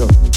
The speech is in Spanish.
Go.